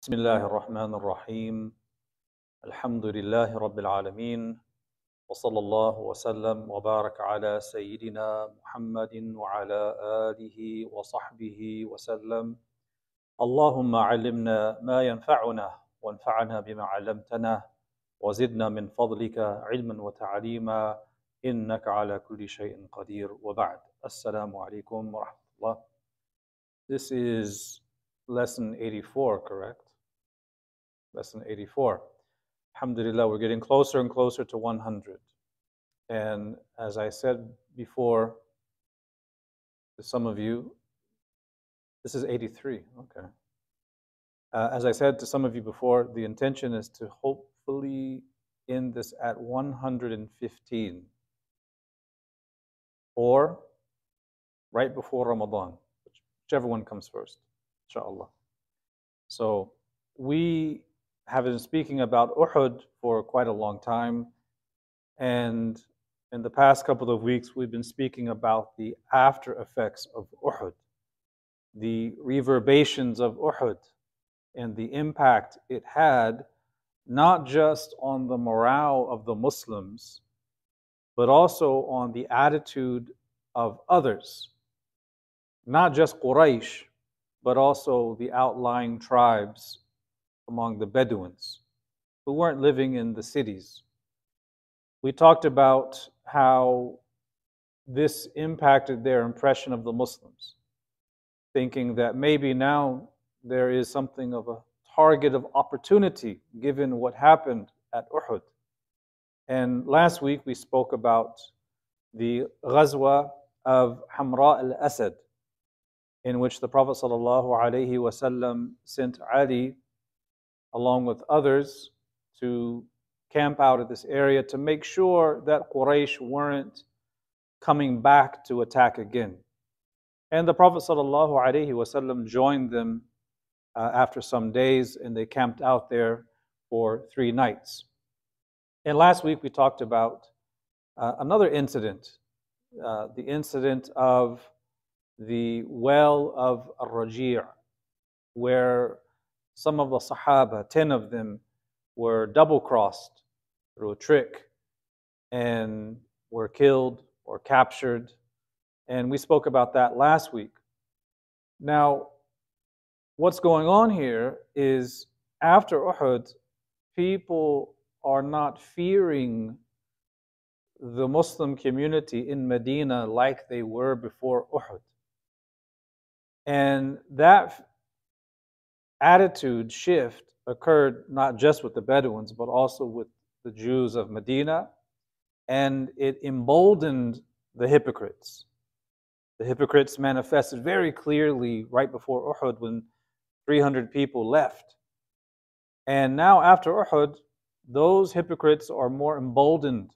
بسم الله الرحمن الرحيم. الحمد لله رب العالمين. وصلى الله وسلم وبارك على سيدنا محمد وعلى آله وصحبه وسلم. اللهم علمنا ما ينفعنا وانفعنا بما علمتنا. وزدنا من فضلك علما وتعليما. إنك على كل شيء قدير. وبعد. السلام عليكم ورحمة الله. This is lesson 84, correct? Lesson 84. Alhamdulillah, we're getting closer and closer to 100. And as I said before to some of you, this is 83, okay. Uh, as I said to some of you before, the intention is to hopefully end this at 115 or right before Ramadan, whichever one comes first, inshallah. So we have been speaking about Uhud for quite a long time. And in the past couple of weeks, we've been speaking about the after effects of Uhud, the reverberations of Uhud, and the impact it had not just on the morale of the Muslims, but also on the attitude of others, not just Quraysh, but also the outlying tribes among the Bedouins who weren't living in the cities. We talked about how this impacted their impression of the Muslims, thinking that maybe now there is something of a target of opportunity given what happened at Uhud. And last week we spoke about the Ghazwa of Hamra al Asad, in which the Prophet ﷺ sent Ali along with others to camp out at this area to make sure that Quraysh weren't coming back to attack again. And the Prophet ﷺ joined them uh, after some days and they camped out there for three nights. And last week we talked about uh, another incident, uh, the incident of the well of Ar-Raji', where some of the Sahaba, 10 of them, were double crossed through a trick and were killed or captured. And we spoke about that last week. Now, what's going on here is after Uhud, people are not fearing the Muslim community in Medina like they were before Uhud. And that attitude shift occurred not just with the Bedouins, but also with the Jews of Medina, and it emboldened the hypocrites. The hypocrites manifested very clearly right before Uhud when 300 people left. And now, after Uhud, those hypocrites are more emboldened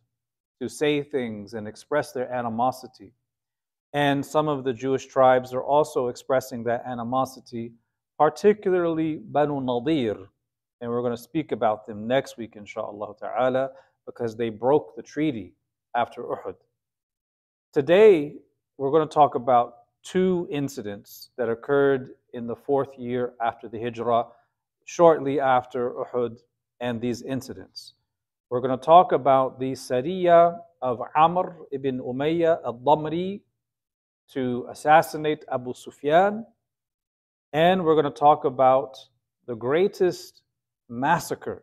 to say things and express their animosity. And some of the Jewish tribes are also expressing that animosity particularly Banu Nadir, and we're going to speak about them next week, inshallah ta'ala, because they broke the treaty after Uhud. Today, we're going to talk about two incidents that occurred in the fourth year after the Hijrah, shortly after Uhud, and these incidents. We're going to talk about the Sariya of Amr ibn Umayyah al-Damri to assassinate Abu Sufyan and we're going to talk about the greatest massacre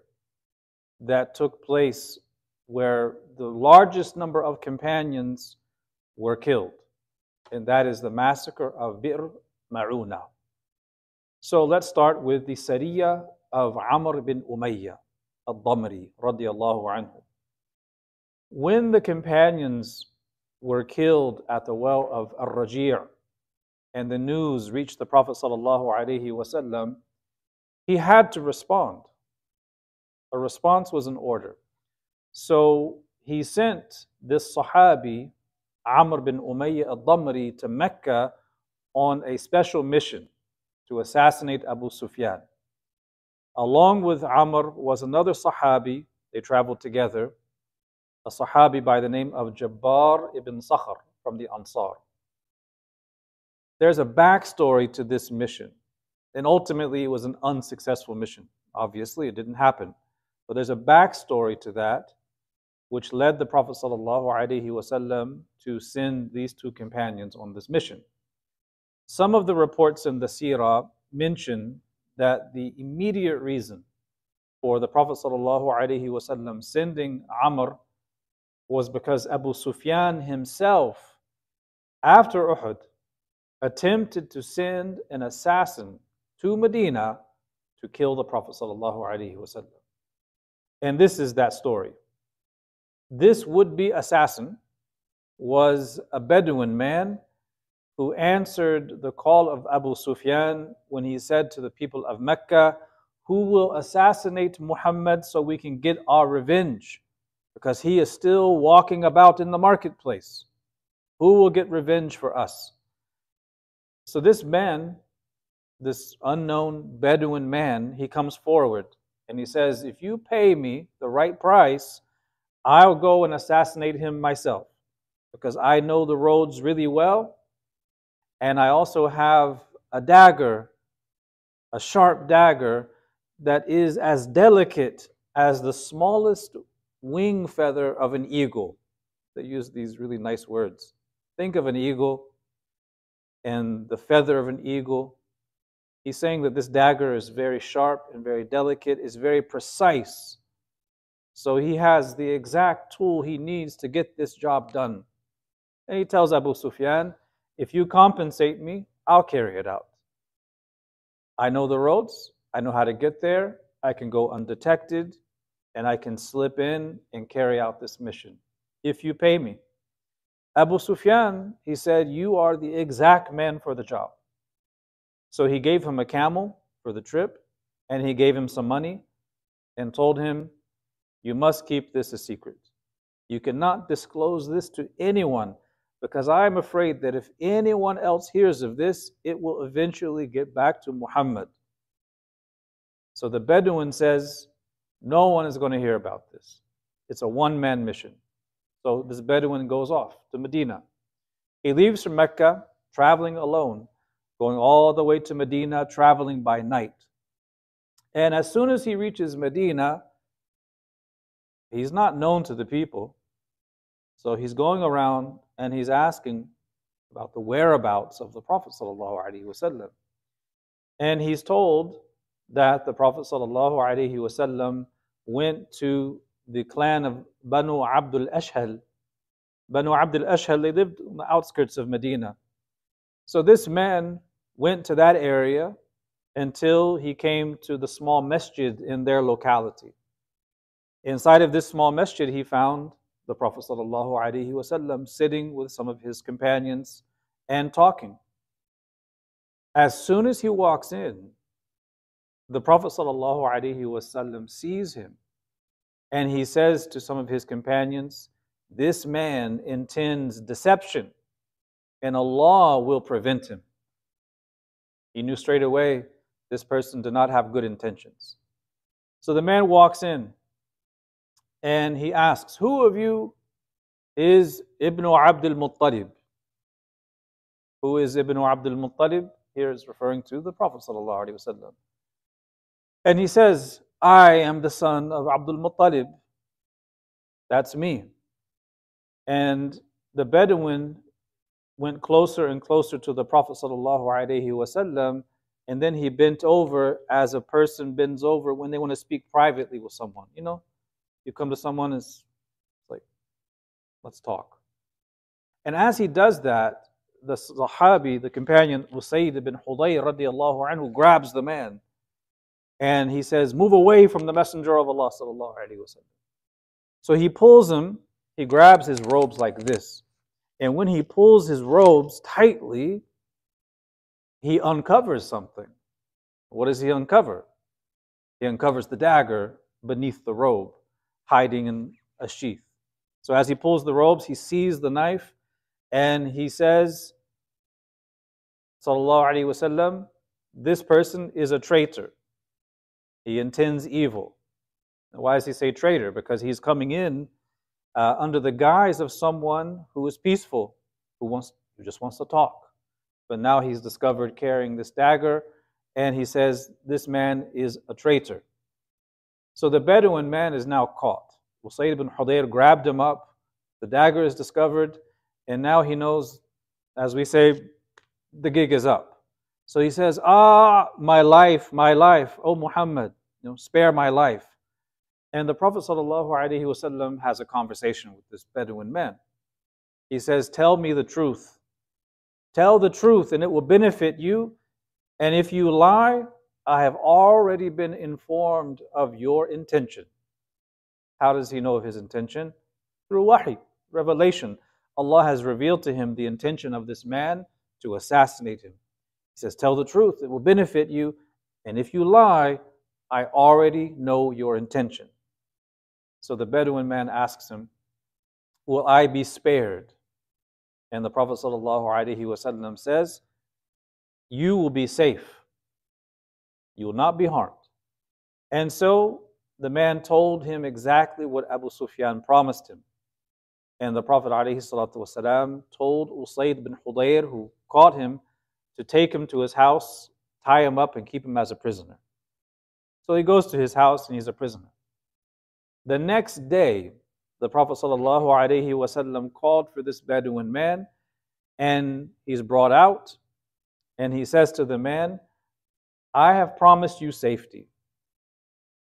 that took place where the largest number of companions were killed. And that is the massacre of Bir Ma'una. So let's start with the Sariya of Amr bin Umayyah al-Damri radiallahu anhu. When the companions were killed at the well of Ar-Raji' and the news reached the Prophet ﷺ, he had to respond. A response was in order. So he sent this Sahabi, Amr bin Umayyah al-Damri, to Mecca on a special mission to assassinate Abu Sufyan. Along with Amr was another Sahabi, they traveled together, a Sahabi by the name of Jabbar ibn Sakhr from the Ansar. There's a backstory to this mission. And ultimately, it was an unsuccessful mission. Obviously, it didn't happen. But there's a backstory to that, which led the Prophet ﷺ to send these two companions on this mission. Some of the reports in the Sirah mention that the immediate reason for the Prophet ﷺ sending Amr was because Abu Sufyan himself, after Uhud, attempted to send an assassin to Medina to kill the Prophet. And this is that story. This would be assassin was a Bedouin man who answered the call of Abu Sufyan when he said to the people of Mecca, Who will assassinate Muhammad so we can get our revenge? Because he is still walking about in the marketplace. Who will get revenge for us? So this man, this unknown Bedouin man, he comes forward and he says, If you pay me the right price, I'll go and assassinate him myself because I know the roads really well. And I also have a dagger, a sharp dagger that is as delicate as the smallest wing feather of an eagle. They use these really nice words. Think of an eagle and the feather of an eagle. He's saying that this dagger is very sharp and very delicate, is very precise. So he has the exact tool he needs to get this job done. And he tells Abu Sufyan, if you compensate me, I'll carry it out. I know the roads, I know how to get there, I can go undetected, and I can slip in and carry out this mission if you pay me. Abu Sufyan, he said, You are the exact man for the job. So he gave him a camel for the trip, and he gave him some money and told him, You must keep this a secret. You cannot disclose this to anyone because I am afraid that if anyone else hears of this, it will eventually get back to Muhammad. So the Bedouin says, No one is going to hear about this. It's a one man mission. So this Bedouin goes off to Medina. He leaves from Mecca, traveling alone, going all the way to Medina, traveling by night. And as soon as he reaches Medina, he's not known to the people. So he's going around and he's asking about the whereabouts of the Prophet. And he's told that the Prophet went to the clan of Banu Abdul Ashhal. Banu Abdul Ashhal, they lived on the outskirts of Medina. So this man went to that area until he came to the small masjid in their locality. Inside of this small masjid, he found the Prophet ﷺ sitting with some of his companions and talking. As soon as he walks in, the Prophet ﷺ sees him and he says to some of his companions, This man intends deception, and Allah will prevent him. He knew straight away this person did not have good intentions. So the man walks in and he asks, Who of you is Ibn Abdul Muttalib? Who is Ibn Abdul Muttalib? Here is referring to the Prophet. And he says, I am the son of Abdul Muttalib. That's me. And the Bedouin went closer and closer to the Prophet wasallam, and then he bent over as a person bends over when they want to speak privately with someone. You know, you come to someone, it's like, let's talk. And as he does that, the Sahabi, the companion Usayd ibn Hudayr radiallahu anhu, grabs the man and he says, Move away from the Messenger of Allah. So he pulls him, he grabs his robes like this. And when he pulls his robes tightly, he uncovers something. What does he uncover? He uncovers the dagger beneath the robe, hiding in a sheath. So as he pulls the robes, he sees the knife and he says, Sallallahu Alaihi Wasallam, this person is a traitor. He intends evil. Why does he say traitor? Because he's coming in uh, under the guise of someone who is peaceful, who wants, who just wants to talk. But now he's discovered carrying this dagger, and he says, This man is a traitor. So the Bedouin man is now caught. Usayd ibn Hudayr grabbed him up, the dagger is discovered, and now he knows, as we say, the gig is up. So he says, Ah, my life, my life, O Muhammad, you know, spare my life. And the Prophet ﷺ has a conversation with this Bedouin man. He says, Tell me the truth. Tell the truth, and it will benefit you. And if you lie, I have already been informed of your intention. How does he know of his intention? Through wahi, revelation. Allah has revealed to him the intention of this man to assassinate him. He says, Tell the truth, it will benefit you. And if you lie, I already know your intention. So the Bedouin man asks him, Will I be spared? And the Prophet ﷺ says, You will be safe. You will not be harmed. And so the man told him exactly what Abu Sufyan promised him. And the Prophet ﷺ told Usayd bin Hudayr, who caught him, to take him to his house, tie him up, and keep him as a prisoner. So he goes to his house and he's a prisoner. The next day, the Prophet ﷺ called for this Bedouin man and he's brought out and he says to the man, I have promised you safety.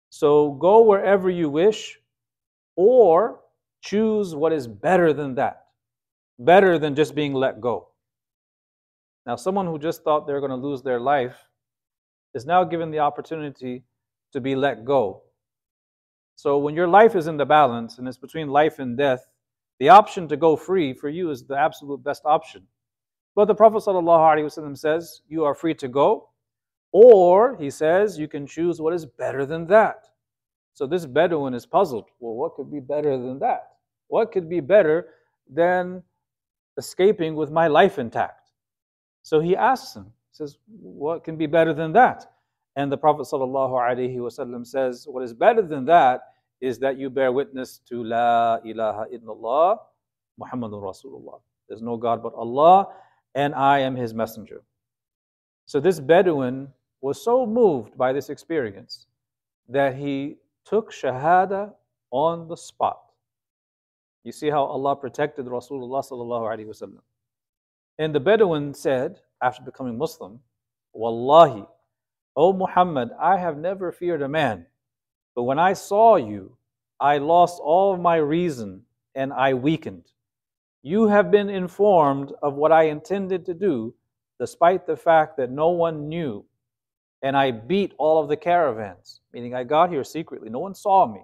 So go wherever you wish or choose what is better than that, better than just being let go. Now, someone who just thought they're going to lose their life is now given the opportunity to be let go so when your life is in the balance and it's between life and death, the option to go free for you is the absolute best option. But the Prophet ﷺ says, You are free to go, or he says, You can choose what is better than that. So this Bedouin is puzzled. Well, what could be better than that? What could be better than escaping with my life intact? So he asks him, says, What can be better than that? And the Prophet ﷺ says, What is better than that is that you bear witness to La ilaha illallah, Muhammadun Rasulullah. There's no God but Allah, and I am His messenger. So this Bedouin was so moved by this experience that he took Shahada on the spot. You see how Allah protected Rasulullah. And the Bedouin said, after becoming Muslim, Wallahi, O Muhammad, I have never feared a man, but when I saw you, I lost all my reason and I weakened. You have been informed of what I intended to do, despite the fact that no one knew. And I beat all of the caravans, meaning I got here secretly. No one saw me.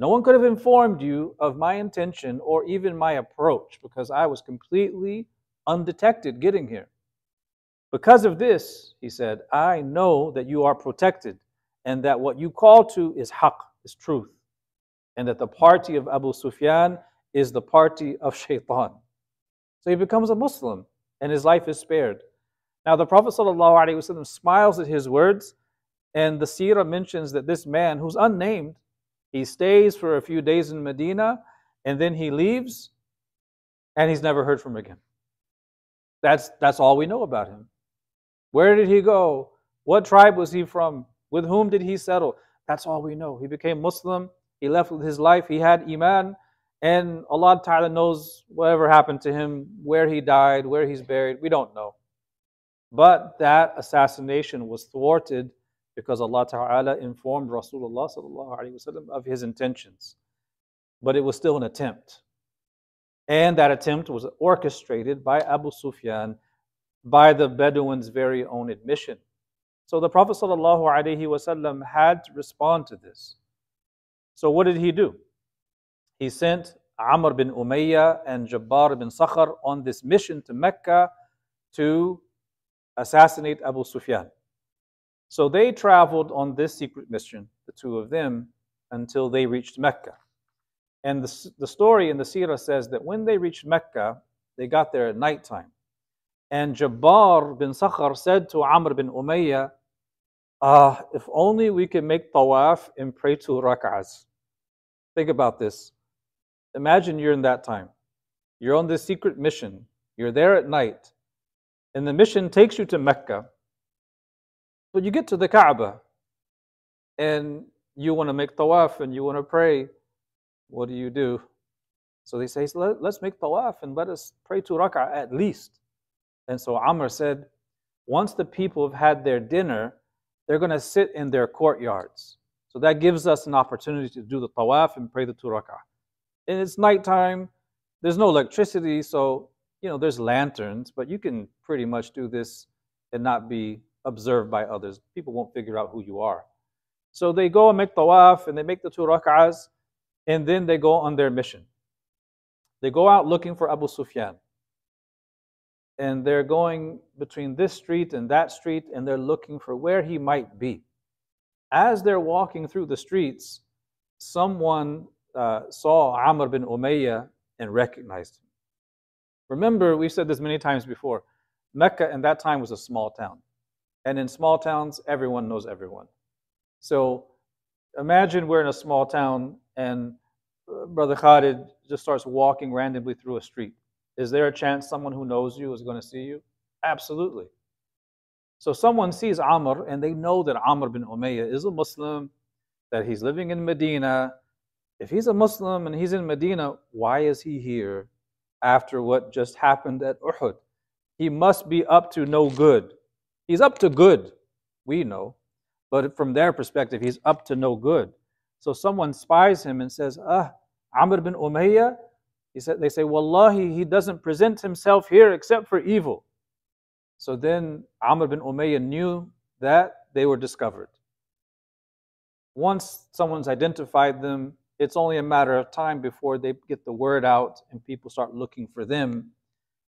No one could have informed you of my intention or even my approach because I was completely undetected getting here. Because of this, he said, I know that you are protected and that what you call to is haqq, is truth, and that the party of Abu Sufyan is the party of shaitan. So he becomes a Muslim and his life is spared. Now, the Prophet ﷺ smiles at his words, and the seerah mentions that this man, who's unnamed, he stays for a few days in Medina and then he leaves and he's never heard from again. That's, that's all we know about him. Where did he go? What tribe was he from? With whom did he settle? That's all we know. He became Muslim. He left with his life. He had Iman. And Allah Ta'ala knows whatever happened to him, where he died, where he's buried. We don't know. But that assassination was thwarted because Allah Ta'ala informed Rasulullah of his intentions. But it was still an attempt. And that attempt was orchestrated by Abu Sufyan by the Bedouin's very own admission. So the Prophet ﷺ had to respond to this. So what did he do? He sent Amr bin Umayyah and Jabbar bin Sakhar on this mission to Mecca to assassinate Abu Sufyan. So they traveled on this secret mission, the two of them, until they reached Mecca. And the, the story in the Sirah says that when they reached Mecca, they got there at nighttime. And Jabbar bin Sakhar said to Amr bin Umayyah, uh, if only we could make tawaf and pray two rak'ahs. Think about this. Imagine you're in that time. You're on this secret mission. You're there at night. And the mission takes you to Mecca. But you get to the Kaaba and you want to make tawaf and you want to pray. What do you do? So they say, Let, us make tawaf and let us pray two rak'ah at least. And so Amr said, once the people have had their dinner, they're going to sit in their courtyards. So that gives us an opportunity to do the tawaf and pray the two rak'ah. And it's nighttime, there's no electricity, so you know there's lanterns, but you can pretty much do this and not be observed by others. People won't figure out who you are. So they go and make tawaf and they make the two rak'ahs, and then they go on their mission. They go out looking for Abu Sufyan. And they're going between this street and that street, and they're looking for where he might be. As they're walking through the streets, someone uh, saw Amr bin Umayyah and recognized him. Remember, we've said this many times before Mecca in that time was a small town. And in small towns, everyone knows everyone. So imagine we're in a small town and Brother Khalid just starts walking randomly through a street. Is there a chance someone who knows you is going to see you? Absolutely. So someone sees Amr and they know that Amr bin Umayyah is a Muslim, that he's living in Medina. If he's a Muslim and he's in Medina, why is he here after what just happened at Uhud? He must be up to no good. He's up to good, we know. But from their perspective, he's up to no good. So someone spies him and says, Ah, Amr bin Umayyah, he said, they say, Wallahi, he doesn't present himself here except for evil. So then Amr bin Umayyah knew that they were discovered. Once someone's identified them, it's only a matter of time before they get the word out and people start looking for them.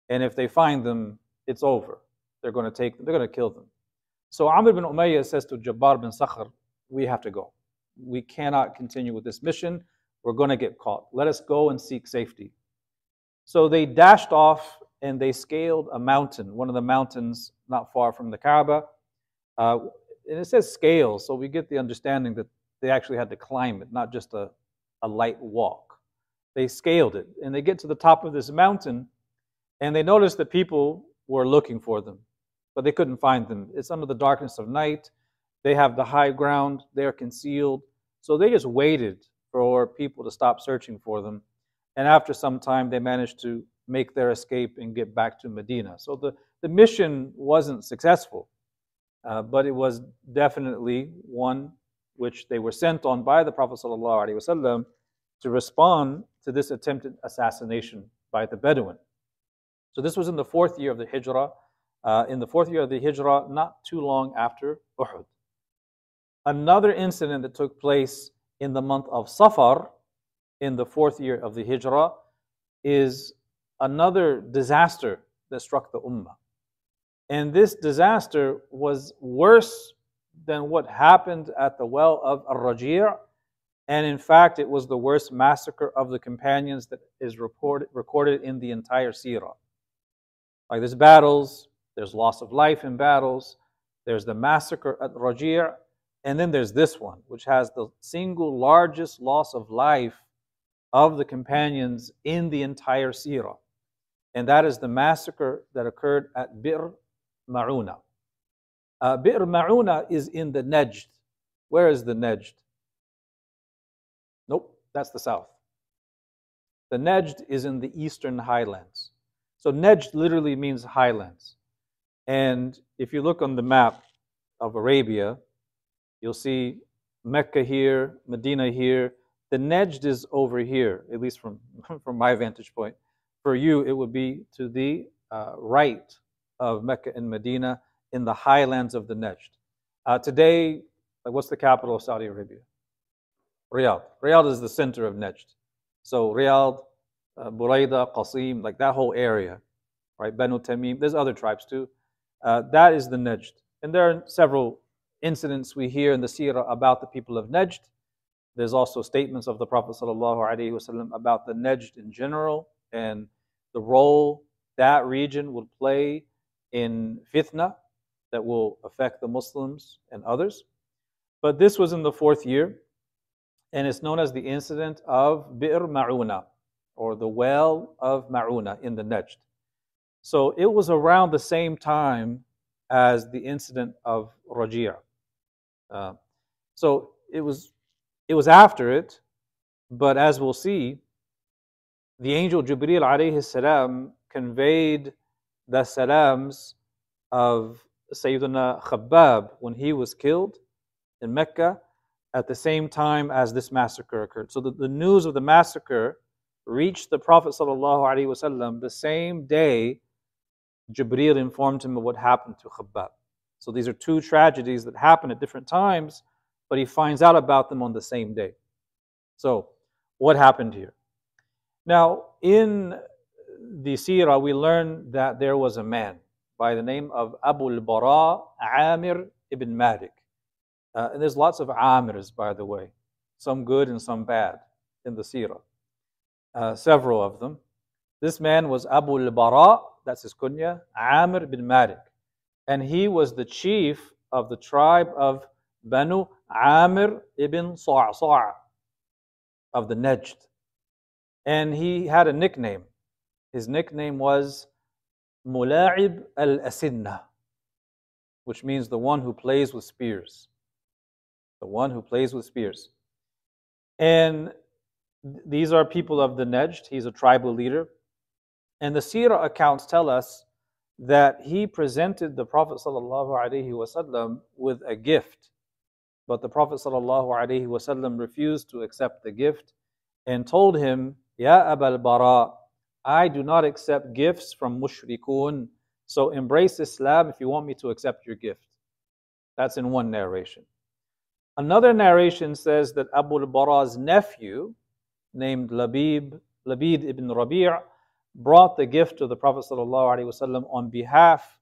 And if they find them, it's over. They're going to take them, they're going to kill them. So Amr bin Umayyah says to Jabbar bin Sakhr, We have to go. We cannot continue with this mission. We're going to get caught. Let us go and seek safety. So they dashed off and they scaled a mountain, one of the mountains not far from the Kaaba. Uh, and it says scale, so we get the understanding that they actually had to climb it, not just a, a light walk. They scaled it and they get to the top of this mountain and they notice that people were looking for them but they couldn't find them. It's under the darkness of night. They have the high ground, they're concealed. So they just waited for people to stop searching for them. And after some time, they managed to make their escape and get back to Medina. So the, the mission wasn't successful, uh, but it was definitely one which they were sent on by the Prophet ﷺ to respond to this attempted assassination by the Bedouin. So this was in the fourth year of the Hijrah uh, in the fourth year of the Hijrah, not too long after Uhud. Another incident that took place in the month of Safar, in the fourth year of the Hijrah, is another disaster that struck the Ummah. And this disaster was worse than what happened at the well of Ar-Raji' and in fact, it was the worst massacre of the companions that is reported, recorded in the entire Sirah. Like there's battles, there's loss of life in battles, there's the massacre at Raji', and then there's this one, which has the single largest loss of life of the companions in the entire Sirah. And that is the massacre that occurred at Bir Ma'una. Uh, Bir Ma'una is in the Najd. Where is the Najd? Nope, that's the south. The Najd is in the eastern highlands. So Najd literally means highlands. And if you look on the map of Arabia, you'll see Mecca here, Medina here. The Najd is over here, at least from, from my vantage point. For you, it would be to the uh, right of Mecca and Medina in the highlands of the Najd. Uh, today, what's the capital of Saudi Arabia? Riyadh. Riyadh is the center of Najd. So Riyadh, uh, Buraida, Qasim, like that whole area, right? Banu Tamim. There's other tribes too. Uh, that is the Najd. And there are several incidents we hear in the seerah about the people of Najd. There's also statements of the Prophet ﷺ about the Najd in general and the role that region will play in fitna that will affect the Muslims and others. But this was in the fourth year, and it's known as the incident of Bir Ma'una, or the well of Ma'una in the Najd. So it was around the same time as the incident of Raji'. Uh, so it was, it was after it, but as we'll see, the angel Jibreel alayhi salam conveyed the salams of Sayyidina Khubayb when he was killed in Mecca at the same time as this massacre occurred. So the, the news of the massacre reached the Prophet ﷺ the same day Jibreel informed him of what happened to Khubayb. So these are two tragedies that happen at different times, but he finds out about them on the same day. So, what happened here? Now, in the seerah, we learn that there was a man by the name of Abu al-Bara Amir ibn Malik. Uh, and there's lots of Amirs, by the way, some good and some bad in the seerah. Uh, several of them. This man was Abu al-Bara, that's his kunya, Amir ibn Malik. And he was the chief of the tribe of Banu Amir ibn Sa'sa' of the Najd. And he had a nickname. His nickname was Mula'ib al-Asinna, which means the one who plays with spears. The one who plays with spears. And these are people of the Najd. He's a tribal leader. And the Sirah accounts tell us that he presented the Prophet ﷺ with a gift. But the Prophet ﷺ refused to accept the gift and told him, Ya Abul Bara, I do not accept gifts from mushrikun. So embrace Islam if you want me to accept your gift. That's in one narration. Another narration says that Abu al-Bara's nephew, named Labib, Labid ibn Rabi' brought the gift to the Prophet ﷺ on behalf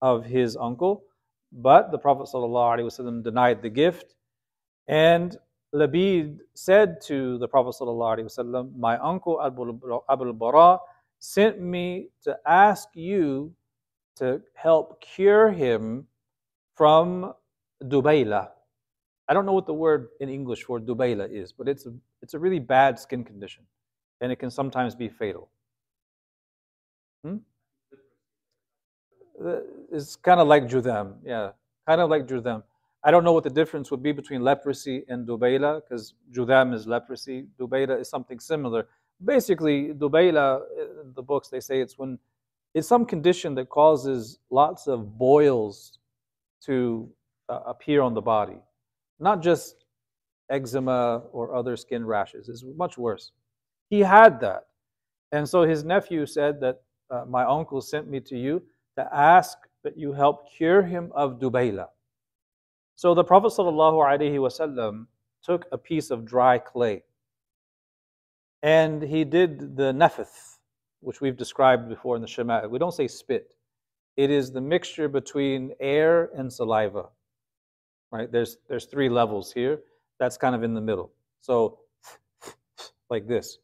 of his uncle, but the Prophet ﷺ denied the gift. And Labid said to the Prophet ﷺ, My uncle Abu Bara sent me to ask you to help cure him from Dubayla. I don't know what the word in English for Dubayla is, but it's a, it's a really bad skin condition, and it can sometimes be fatal. Hmm? It's kind of like Judam, yeah, kind of like Judam. I don't know what the difference would be between leprosy and Dubayla, because Judam is leprosy. Dubayla is something similar. Basically, Dubayla, in the books, they say it's when it's some condition that causes lots of boils to uh, appear on the body, not just eczema or other skin rashes. It's much worse. He had that. And so his nephew said that uh, my uncle sent me to you to ask that you help cure him of Dubayla. So the Prophet ﷺ took a piece of dry clay and he did the nafith, which we've described before in the Shema. We don't say spit. It is the mixture between air and saliva. Right? There's there's three levels here. That's kind of in the middle. So like this.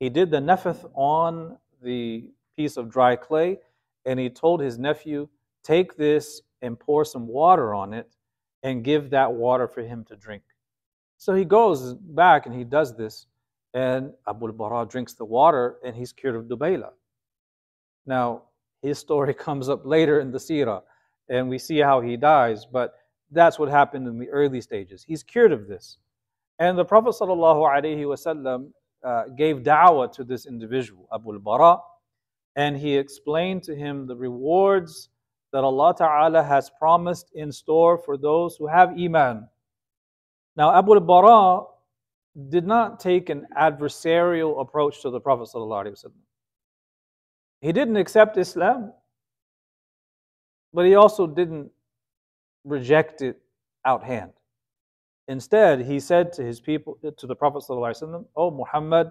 He did the nafith on the piece of dry clay, and he told his nephew, Take this and pour some water on it and give that water for him to drink. So he goes back and he does this, and Abu Bara drinks the water and he's cured of Dubayla. Now, his story comes up later in the seerah, and we see how he dies, but that's what happened in the early stages. He's cured of this. And the Prophet ﷺ, uh, gave da'wah to this individual, Abu Bara, and he explained to him the rewards that Allah Ta'ala has promised in store for those who have Iman. Now, Abu al-Bara did not take an adversarial approach to the Prophet He didn't accept Islam, but he also didn't reject it out hand. Instead, he said to his people, to the Prophet ﷺ, Oh Muhammad,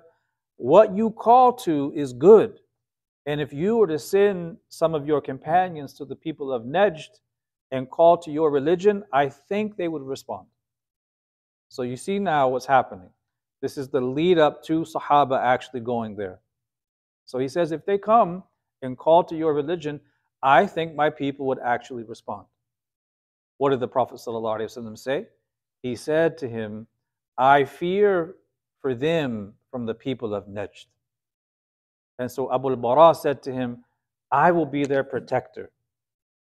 what you call to is good. And if you were to send some of your companions to the people of Najd and call to your religion, I think they would respond. So you see now what's happening. This is the lead up to Sahaba actually going there. So he says, if they come and call to your religion, I think my people would actually respond. What did the Prophet ﷺ say? He said to him, I fear for them from the people of Najd. And so Abu al-Bara said to him, I will be their protector.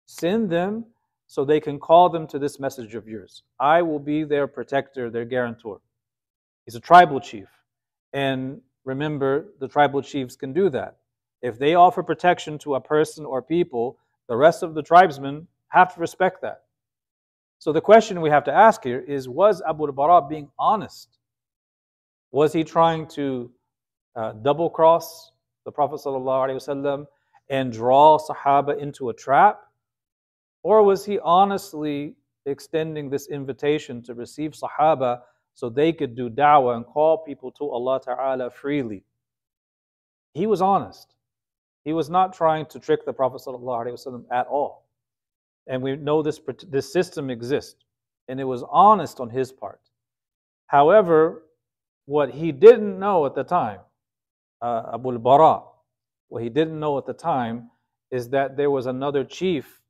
Send them so they can call them to this message of yours. I will be their protector, their guarantor. He's a tribal chief. And remember, the tribal chiefs can do that. If they offer protection to a person or people, the rest of the tribesmen have to respect that. So the question we have to ask here is Was Abu al-Bara being honest? Was he trying to uh, double cross the Prophet ﷺ and draw Sahaba into a trap? Or was he honestly extending this invitation to receive Sahaba so they could do da'wah and call people to Allah Ta'ala freely? He was honest. He was not trying to trick the Prophet ﷺ at all. And we know this, this system exists. And it was honest on his part. However, what he didn't know at the time, uh, Abu al-Bara, what he didn't know at the time is that there was another chief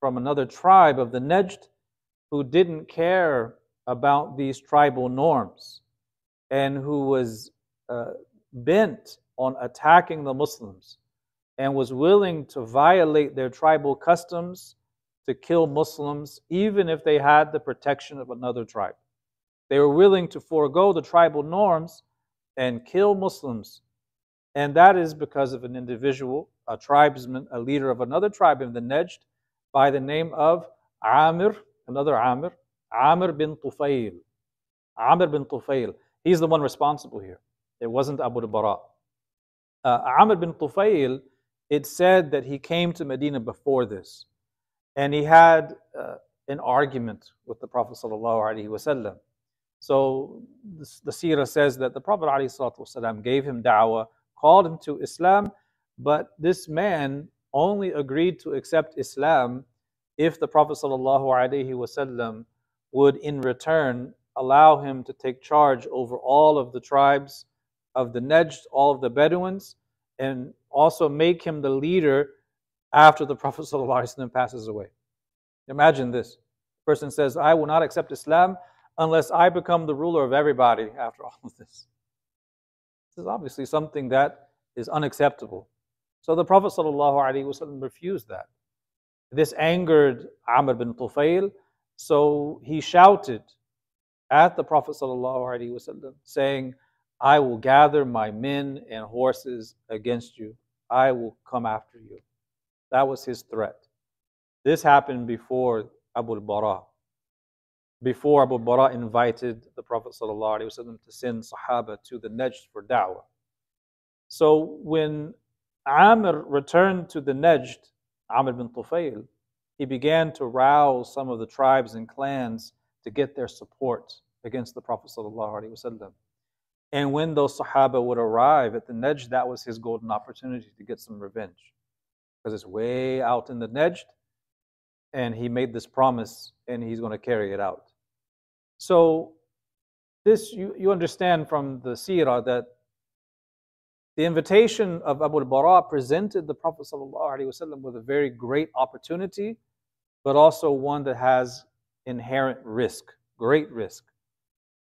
from another tribe of the Najd who didn't care about these tribal norms and who was uh, bent on attacking the Muslims and was willing to violate their tribal customs to kill Muslims, even if they had the protection of another tribe. They were willing to forego the tribal norms and kill Muslims. And that is because of an individual, a tribesman, a leader of another tribe in the Najd by the name of Amir, another Amir, Amir bin Tufail. Amir bin Tufail. He's the one responsible here. It wasn't Abu al-Bara. Uh, Amir bin Tufail, it said that he came to Medina before this and he had uh, an argument with the Prophet ﷺ. So the, the seerah says that the Prophet ﷺ gave him da'wah, called him to Islam, but this man only agreed to accept Islam if the Prophet ﷺ would in return allow him to take charge over all of the tribes of the Najd, all of the Bedouins, and also make him the leader after the Prophet ﷺ passes away. Imagine this. A person says, I will not accept Islam unless I become the ruler of everybody after all of this. This is obviously something that is unacceptable. So the Prophet ﷺ refused that. This angered Amr bin Tufail, so he shouted at the Prophet ﷺ, saying, I will gather my men and horses against you. I will come after you. That was his threat. This happened before Abu bara before Abu bara invited the Prophet ﷺ to send Sahaba to the Najd for da'wah. So when Amr returned to the Najd, Amr bin Tufail, he began to rouse some of the tribes and clans to get their support against the Prophet ﷺ. And when those Sahaba would arrive at the Najd, that was his golden opportunity to get some revenge because it's way out in the Najd, and he made this promise, and he's going to carry it out. So, this you, you understand from the seerah that the invitation of Abu al-Bara presented the Prophet ﷺ with a very great opportunity, but also one that has inherent risk, great risk.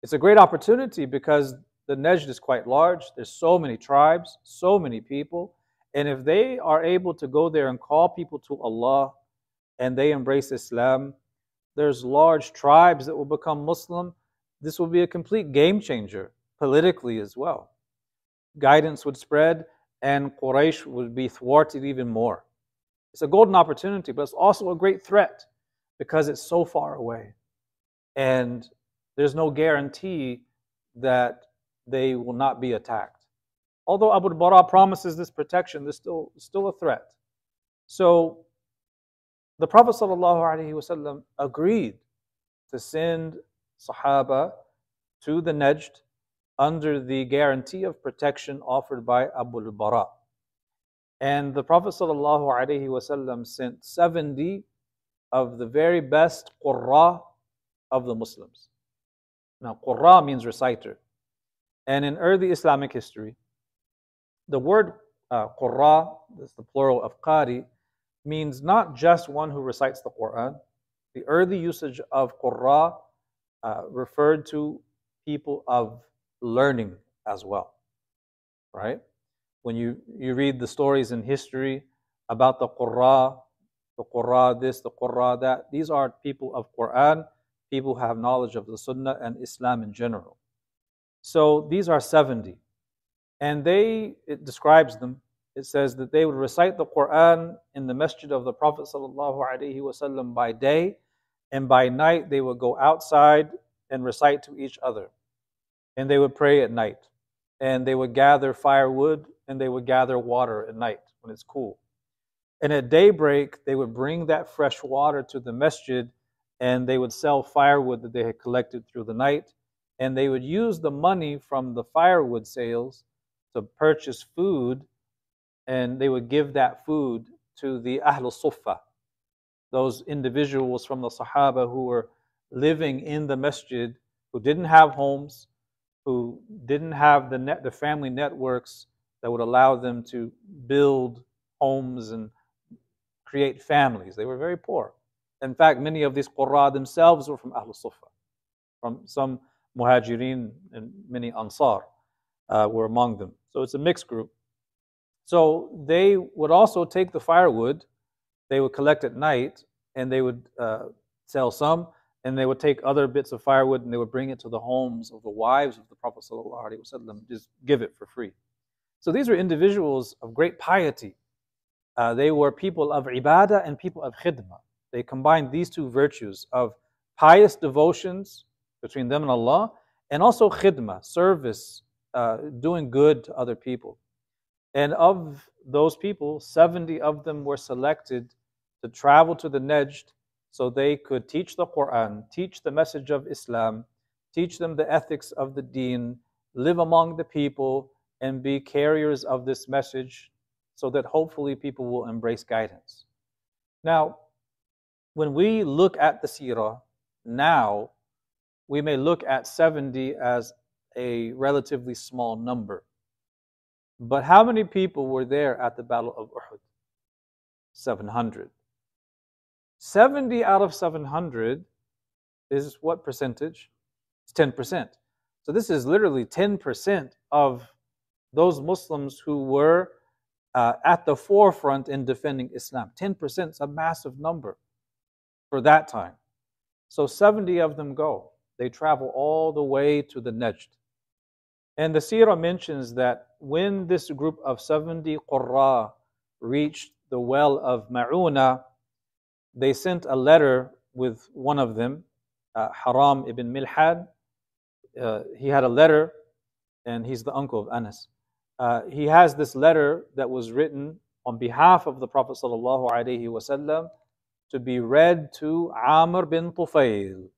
It's a great opportunity because the Najd is quite large. There's so many tribes, so many people. And if they are able to go there and call people to Allah and they embrace Islam, there's large tribes that will become Muslim. This will be a complete game changer politically as well. Guidance would spread and Quraysh would be thwarted even more. It's a golden opportunity, but it's also a great threat because it's so far away. And there's no guarantee that they will not be attacked. Although Abu Bara promises this protection, there's still, still a threat. So the Prophet ﷺ agreed to send Sahaba to the Najd under the guarantee of protection offered by Abu al-Bara. And the Prophet ﷺ sent 70 of the very best Qurra of the Muslims. Now, Qurra means reciter. And in early Islamic history, the word uh, Qurra, is the plural of Qari, means not just one who recites the Quran. The early usage of Qurra uh, referred to people of learning as well, right? When you, you read the stories in history about the Qurra, the Qur'an this, the Qur'an that. These are people of Qur'an, people who have knowledge of the Sunnah and Islam in general. So these are 70. And they, it describes them, it says that they would recite the Qur'an in the masjid of the Prophet ﷺ by day, and by night they would go outside and recite to each other. And they would pray at night. And they would gather firewood and they would gather water at night when it's cool. And at daybreak, they would bring that fresh water to the masjid and they would sell firewood that they had collected through the night. And they would use the money from the firewood sales to purchase food and they would give that food to the Ahlul Sufa, those individuals from the Sahaba who were living in the masjid, who didn't have homes, who didn't have the, net, the family networks that would allow them to build homes and create families. They were very poor. In fact, many of these qurra themselves were from Ahlul Sufa, from some muhajirin and many ansar uh, were among them. So it's a mixed group. So they would also take the firewood, they would collect at night, and they would uh, sell some, and they would take other bits of firewood and they would bring it to the homes of the wives of the Prophet just give it for free. So these were individuals of great piety. Uh, they were people of ibadah and people of khidmah. They combined these two virtues of pious devotions between them and Allah, and also khidmah, service, uh, doing good to other people. And of those people, 70 of them were selected to travel to the Najd so they could teach the Quran, teach the message of Islam, teach them the ethics of the deen, live among the people, and be carriers of this message so that hopefully people will embrace guidance. Now, when we look at the seerah now, we may look at 70 as a relatively small number. But how many people were there at the Battle of Uhud? 700. 70 out of 700 is what percentage? It's 10%. So this is literally 10% of those Muslims who were uh, at the forefront in defending Islam. 10% is a massive number for that time. So 70 of them go. They travel all the way to the Najd. And the seerah mentions that when this group of 70 Qurra reached the well of Ma'una, they sent a letter with one of them, uh, Haram ibn Milhan. Uh, he had a letter, and he's the uncle of Anas. Uh, he has this letter that was written on behalf of the Prophet ﷺ to be read to Amr bin Tufail,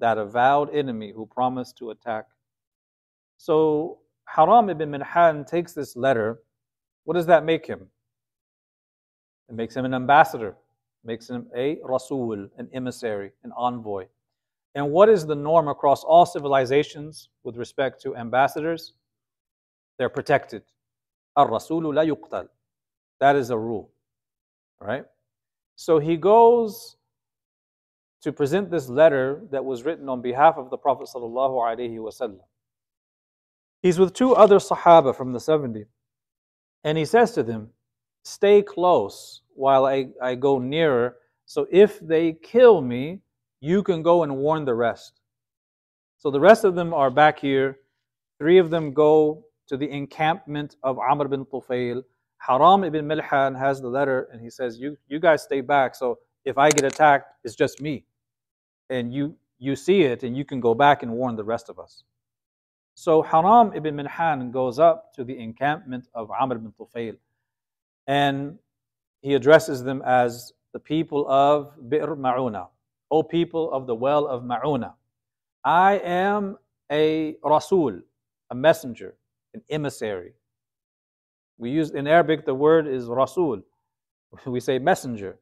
that avowed enemy who promised to attack so Haram ibn Milhan takes this letter. What does that make him? It makes him an ambassador, it makes him a rasul, an emissary, an envoy. And what is the norm across all civilizations with respect to ambassadors? They're protected. Ar-rasulu la. That is a rule. Right? So he goes to present this letter that was written on behalf of the Prophet sallallahu alaihi wasallam. He's with two other Sahaba from the 70. And he says to them, Stay close while I, I go nearer. So if they kill me, you can go and warn the rest. So the rest of them are back here. Three of them go to the encampment of Amr bin Tufail. Haram ibn Milhan has the letter and he says, you, you guys stay back. So if I get attacked, it's just me. And you, you see it and you can go back and warn the rest of us. So Haram ibn Milhan goes up to the encampment of Amr ibn Tufail and he addresses them as the people of Bi'r Ma'una, O people of the well of Ma'una. I am a Rasul, a messenger, an emissary. We use in Arabic the word is Rasul. We say messenger.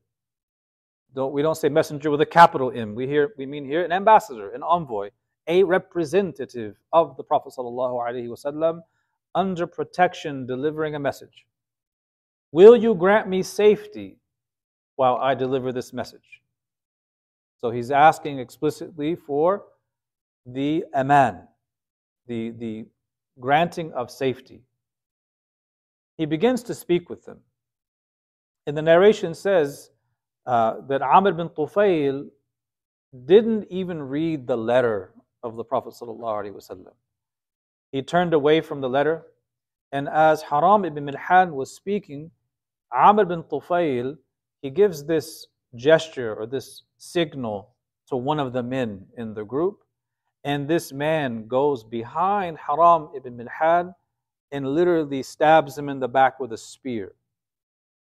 Don't, we don't say messenger with a capital M. We, hear, we mean here an ambassador, an envoy, a representative of the Prophet ﷺ under protection delivering a message. Will you grant me safety while I deliver this message? So he's asking explicitly for the aman, the, the granting of safety. He begins to speak with them. And the narration says uh, that Amr bin Tufayl didn't even read the letter of the Prophet. He turned away from the letter, and as Haram ibn Milhan was speaking, Amr bin Tufayl, he gives this gesture or this signal to one of the men in the group, and this man goes behind Haram ibn Milhan and literally stabs him in the back with a spear.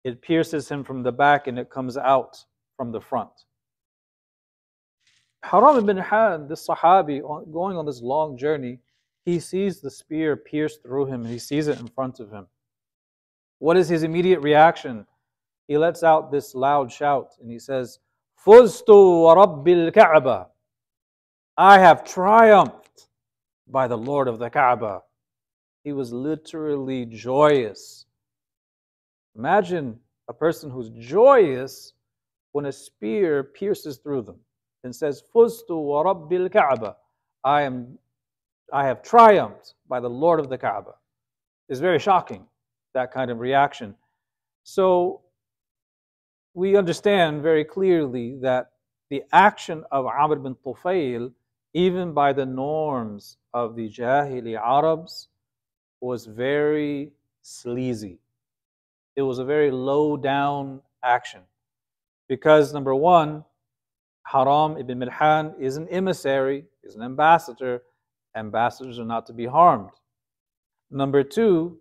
It pierces him from the back and it comes out from the front. Haram ibn Milhan, this Sahabi, going on this long journey, he sees the spear pierce through him. And he sees it in front of him. What is his immediate reaction? He lets out this loud shout and he says, Fuztu wa Rabbil Kaaba. I have triumphed by the Lord of the Kaaba. He was literally joyous. Imagine a person who's joyous when a spear pierces through them and says, Fuztu wa Rabbil Kaaba. I am I have triumphed by the Lord of the Kaaba. It's very shocking, that kind of reaction. So we understand very clearly that the action of Amr bin Tufayl, even by the norms of the Jahili Arabs, was very sleazy. It was a very low down action. Because, number one, Haram ibn Milhan is an emissary, is an ambassador. Ambassadors are not to be harmed. Number two,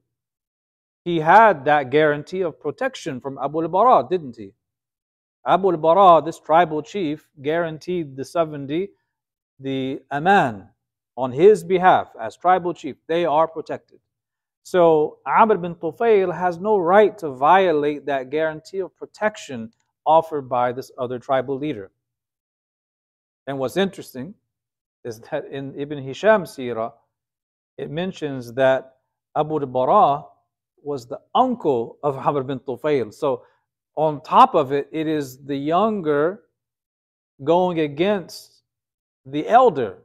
he had that guarantee of protection from Abu al-Bara, didn't he? Abu al-Bara, this tribal chief, guaranteed the 70 the aman on his behalf as tribal chief. They are protected. So Amr bin Tufayl has no right to violate that guarantee of protection offered by this other tribal leader. And what's interesting is that in Ibn Hisham's Sirah, it mentions that Abu al-Bara was the uncle of Amr bin Tufayl. So on top of it, it is the younger going against the elder.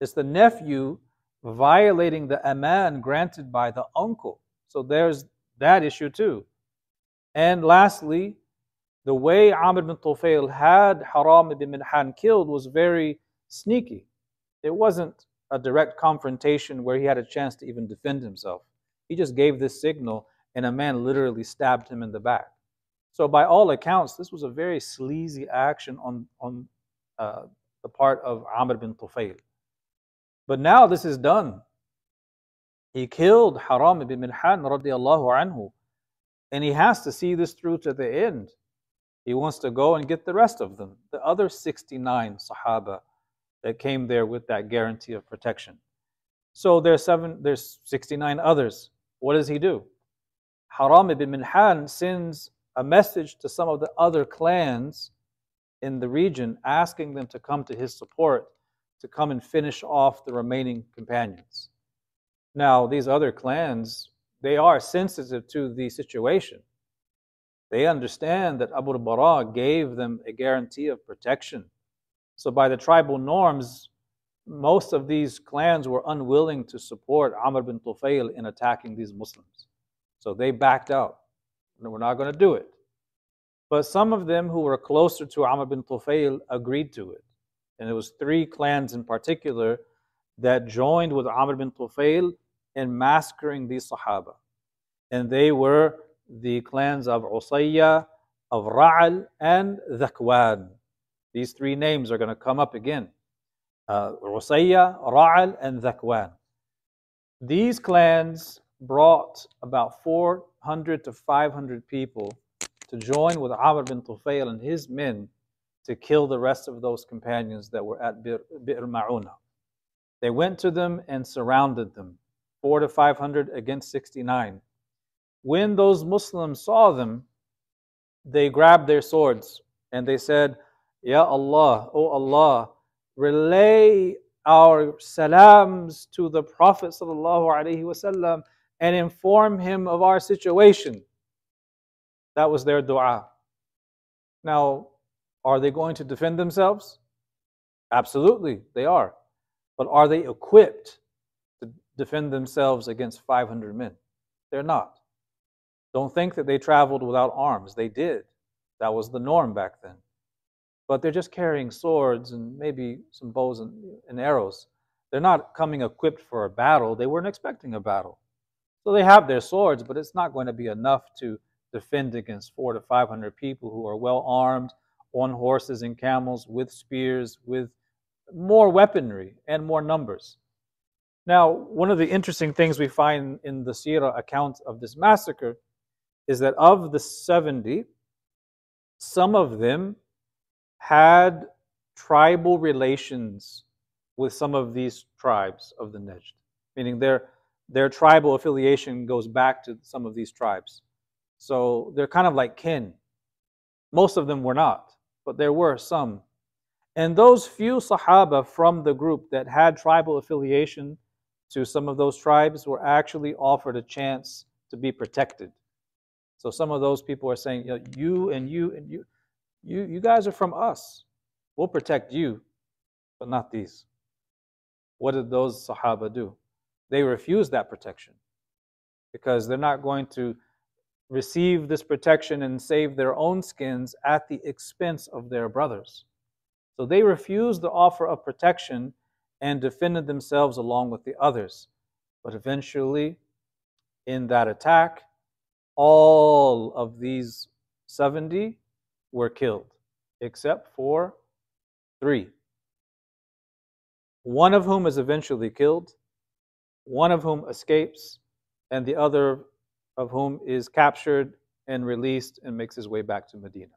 It's the nephew violating the aman granted by the uncle. So there's that issue too. And lastly, the way Amr bin Tufayl had Haram ibn Milhan killed was very sneaky. It wasn't a direct confrontation where he had a chance to even defend himself. He just gave this signal, and a man literally stabbed him in the back. So, by all accounts, this was a very sleazy action on, on uh, the part of Amr bin Tufayl. But now this is done. He killed Haram ibn Milhan radiallahu anhu, and he has to see this through to the end. He wants to go and get the rest of them, the other 69 Sahaba that came there with that guarantee of protection. So there's seven, there's 69 others. What does he do? Haram ibn Milhan sends a message to some of the other clans in the region asking them to come to his support to come and finish off the remaining companions. Now, these other clans, they are sensitive to the situation. They understand that Abu Bara gave them a guarantee of protection. So, by the tribal norms, most of these clans were unwilling to support Amr bin Tufayl in attacking these Muslims. So they backed out. We're not going to do it. But some of them who were closer to Amr bin Tufayl agreed to it. And it was three clans in particular that joined with Amr bin Tufayl in massacring these Sahaba. And they were the clans of Usayya, of Ra'al, and Dhakwan. These three names are going to come up again. Uh, Usayya, Ra'al, and Dhakwan. These clans brought about 400 to 500 people to join with Amr bin Tufayl and his men to kill the rest of those companions that were at Bir, Ma'una. They went to them and surrounded them, four to 500 against 69. When those Muslims saw them, they grabbed their swords and they said, Ya Allah, O Allah, relay our salams to the Prophet wasallam and inform him of our situation. That was their dua. Now, are they going to defend themselves? Absolutely, they are. But are they equipped to defend themselves against 500 men? They're not. Don't think that they traveled without arms. They did. That was the norm back then. But they're just carrying swords and maybe some bows and, and arrows. They're not coming equipped for a battle. They weren't expecting a battle. So they have their swords, but it's not going to be enough to defend against four to five hundred people who are well armed, on horses and camels, with spears, with more weaponry and more numbers. Now, one of the interesting things we find in the Sirah account of this massacre is that of the 70, some of them had tribal relations with some of these tribes of the Najd, meaning their, their tribal affiliation goes back to some of these tribes. So they're kind of like kin. Most of them were not, but there were some. And those few Sahaba from the group that had tribal affiliation to some of those tribes were actually offered a chance to be protected. So some of those people are saying, you, know, you and you and you, you, you guys are from us. We'll protect you, but not these. What did those Sahaba do? They refused that protection because they're not going to receive this protection and save their own skins at the expense of their brothers. So they refused the offer of protection and defended themselves along with the others. But eventually, in that attack, all of these 70 were killed, except for three. One of whom is eventually killed, one of whom escapes, and the other of whom is captured and released and makes his way back to Medina.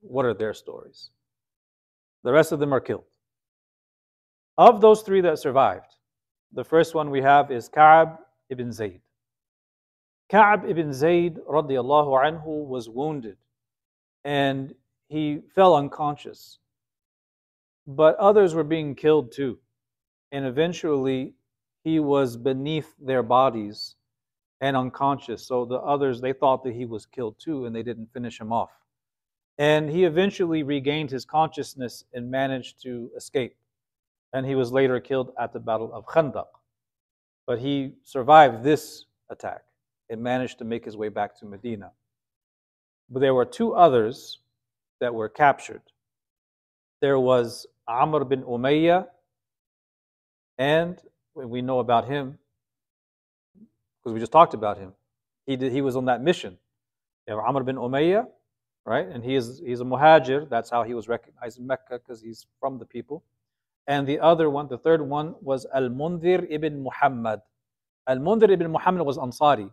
What are their stories? The rest of them are killed. Of those three that survived, the first one we have is Ka'b ibn Zayd. Ka'b ibn Zayd radiallahu anhu was wounded and he fell unconscious. But others were being killed too. And eventually he was beneath their bodies and unconscious. So the others, they thought that he was killed too and they didn't finish him off. And he eventually regained his consciousness and managed to escape and he was later killed at the Battle of Khandaq. But he survived this attack and managed to make his way back to Medina. But there were two others that were captured. There was Amr bin Umayyah, and we know about him because we just talked about him. He, did, he was on that mission. You have Amr bin Umayyah, right? And he is, he's a muhajir. That's how he was recognized in Mecca because he's from the people. And the other one, the third one, was Al Mundhir ibn Muhammad. Al Mundhir ibn Muhammad was Ansari.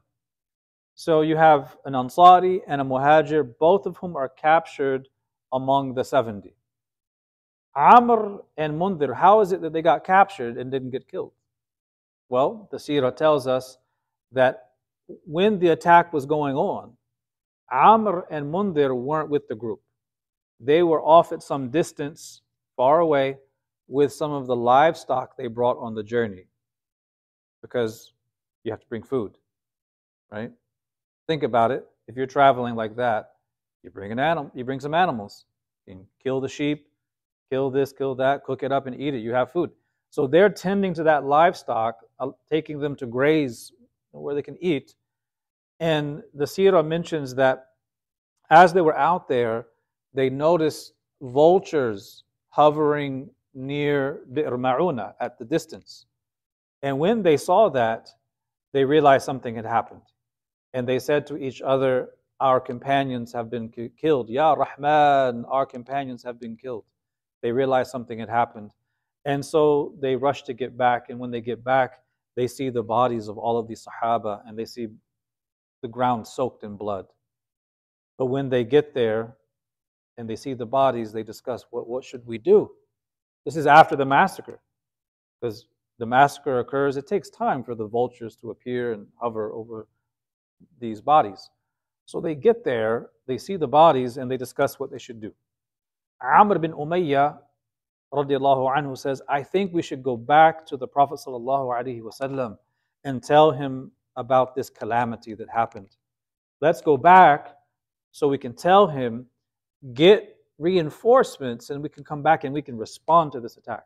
So you have an Ansari and a Muhajir, both of whom are captured among the 70. Amr and Mundhir, how is it that they got captured and didn't get killed? Well, the Sirah tells us that when the attack was going on, Amr and Mundhir weren't with the group. They were off at some distance, far away, with some of the livestock they brought on the journey because you have to bring food, right? Think about it. If you're traveling like that, you bring an animal, you bring some animals. You can kill the sheep, kill this, kill that, cook it up and eat it. You have food. So they're tending to that livestock, uh, taking them to graze where they can eat. And the Sirah mentions that as they were out there, they noticed vultures hovering near Bi'r Ma'una at the distance. And when they saw that, they realized something had happened. And they said to each other, Our companions have been killed. Ya Rahman, our companions have been killed. They realized something had happened. And so they rush to get back. And when they get back, they see the bodies of all of these Sahaba and they see the ground soaked in blood. But when they get there and they see the bodies, they discuss what, what should we do? This is after the massacre. Because the massacre occurs, it takes time for the vultures to appear and hover over these bodies. So they get there, they see the bodies, and they discuss what they should do. Amr bin Umayyah radiallahu anhu says, I think we should go back to the Prophet wasallam and tell him about this calamity that happened. Let's go back so we can tell him, get reinforcements and we can come back and we can respond to this attack.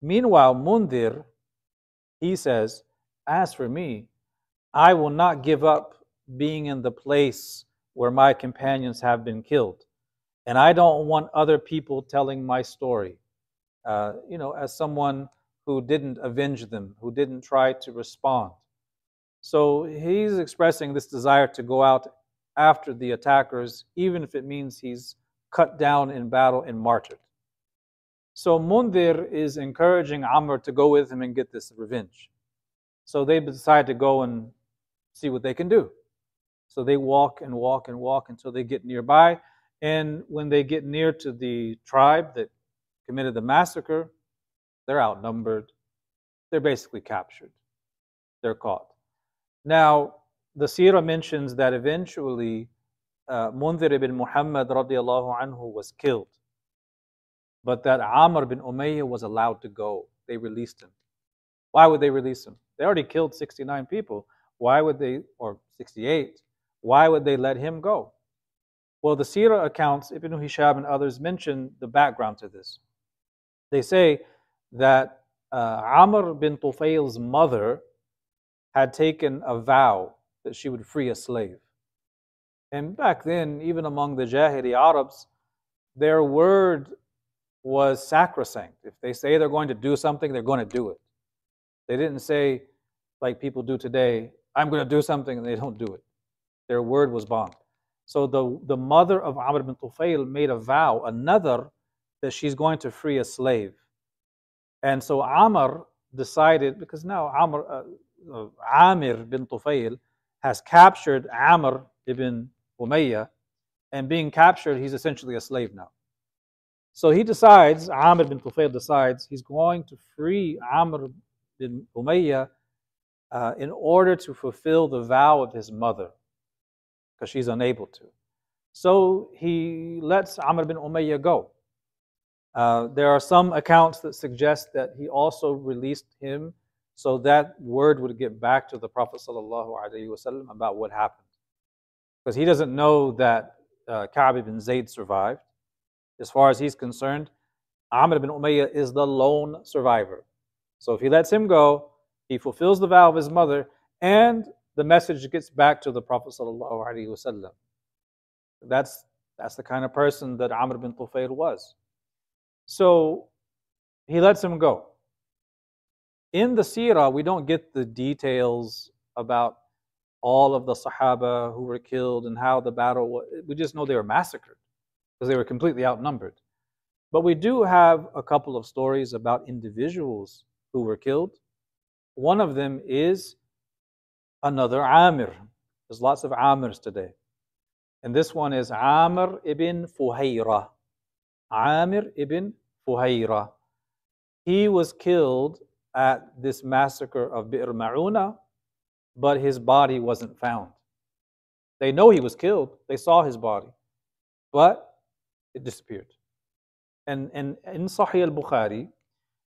Meanwhile, Mundir, he says, As for me, I will not give up being in the place where my companions have been killed. And I don't want other people telling my story. Uh, you know, as someone who didn't avenge them, who didn't try to respond. So he's expressing this desire to go out after the attackers, even if it means he's cut down in battle and martyred. So Mundir is encouraging Amr to go with him and get this revenge. So they decide to go and see what they can do. So they walk and walk and walk until they get nearby. And when they get near to the tribe that committed the massacre, they're outnumbered. They're basically captured. They're caught. Now, the seerah mentions that eventually uh, Mundhir ibn Muhammad radiallahu anhu was killed, but that Amr bin Umayyah was allowed to go. They released him. Why would they release him? They already killed 69 people. Why would they, or 68, why would they let him go? Well, the seerah accounts, Ibn Hisham and others mention the background to this. They say that uh, Amr bin Tufail's mother had taken a vow that she would free a slave. And back then, even among the Jahili Arabs, their word was sacrosanct. If they say they're going to do something, they're going to do it. They didn't say, like people do today, I'm going to do something, and they don't do it. Their word was bond. So the, the mother of Amr bin Tufail made a vow, another, that she's going to free a slave. And so Amr decided, because now Amr, uh, uh, Amir bin Tufail has captured Amr ibn Umayyah, and being captured, he's essentially a slave now. So he decides, Amr bin Tufail decides, he's going to free Amr bin Umayyah uh, in order to fulfill the vow of his mother, because she's unable to. So he lets Amr bin Umayyah go. Uh, there are some accounts that suggest that he also released him so that word would get back to the Prophet ﷺ about what happened. Because he doesn't know that uh, Ka'b ibn Zayd survived. As far as he's concerned, Amr ibn Umayyah is the lone survivor. So if he lets him go, he fulfills the vow of his mother, and the message gets back to the Prophet ﷺ. That's, that's the kind of person that Amr bin Tufail was. So he lets him go. In the seerah, we don't get the details about all of the Sahaba who were killed and how the battle was. We just know they were massacred because they were completely outnumbered. But we do have a couple of stories about individuals who were killed. One of them is another Amir. There's lots of Amirs today. And this one is Amr ibn Fuhayra. Amir ibn Fuhayra. He was killed at this massacre of Bi'r Ma'una, but his body wasn't found. They know he was killed, they saw his body, but it disappeared. And, and in Sahih al Bukhari,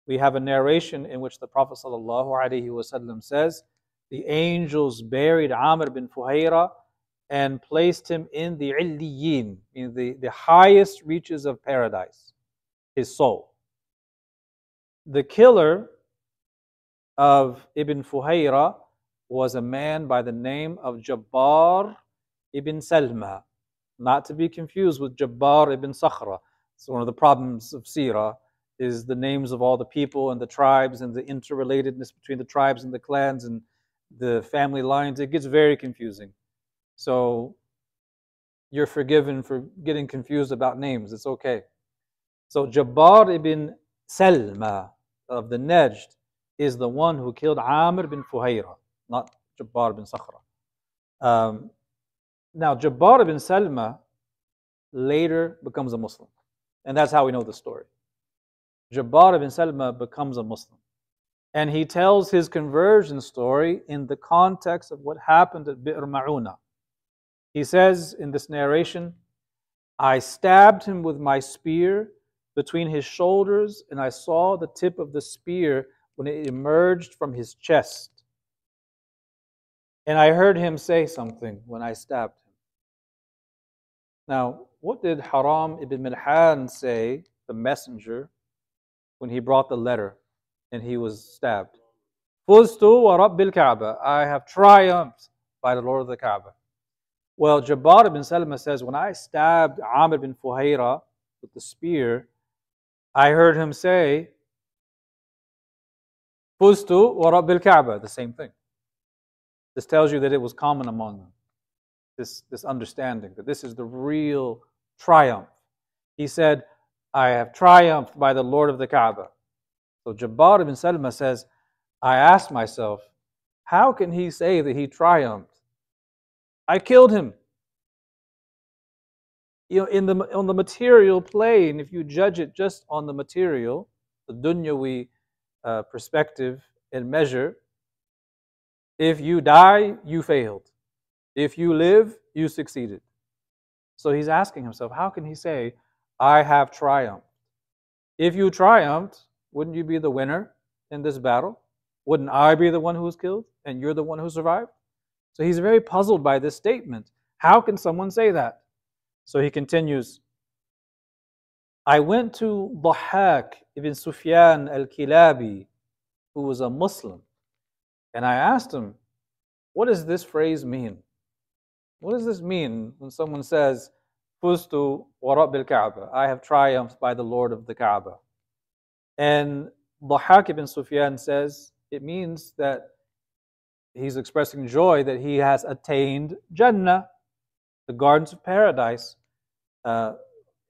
we have a narration in which the Prophet ﷺ says, The angels buried Amr bin Fuhayra and placed him in the illiyin, in the, the highest reaches of paradise, his soul. The killer of Ibn Fuhayra was a man by the name of Jabbar ibn Salma, not to be confused with Jabbar ibn Sakhra. It's one of the problems of Sirah is the names of all the people and the tribes and the interrelatedness between the tribes and the clans and the family lines. It gets very confusing. So you're forgiven for getting confused about names. It's okay. So Jabbar ibn Salma of the Najd is the one who killed Amr bin Fuhayra, not Jabbar bin Sakhra. Um, now, Jabbar bin Salma later becomes a Muslim. And that's how we know the story. Jabbar ibn Salma becomes a Muslim. And he tells his conversion story in the context of what happened at Bi'r Ma'una. He says in this narration, I stabbed him with my spear between his shoulders, and I saw the tip of the spear when it emerged from his chest. And I heard him say something when I stabbed him. Now, what did Haram ibn Milhan say, the messenger, when he brought the letter and he was stabbed? Fuztu wa Rabbil Kaaba. I have triumphed by the Lord of the Kaaba. Well, Jabbar ibn Salama says, when I stabbed Amr bin Fuhayra with the spear, I heard him say, Fuztu wa Rabbil Kaaba, the same thing. This tells you that it was common among them, this, this understanding that this is the real triumph. He said, I have triumphed by the Lord of the Kaaba. So Jabbar ibn Salama says, I asked myself, how can he say that he triumphed? I killed him. You know, in the, on the material plane, if you judge it just on the material, the dunyawi uh, perspective and measure, if you die, you failed. If you live, you succeeded. So he's asking himself, how can he say, I have triumphed? If you triumphed, wouldn't you be the winner in this battle? Wouldn't I be the one who was killed and you're the one who survived? So he's very puzzled by this statement. How can someone say that? So he continues I went to Dhahak ibn Sufyan al Kilabi, who was a Muslim, and I asked him, What does this phrase mean? What does this mean when someone says, Fuztu wa Kaaba. I have triumphed by the Lord of the Kaaba. And Dhahak ibn Sufyan says it means that he's expressing joy that he has attained Jannah, the gardens of paradise. Uh,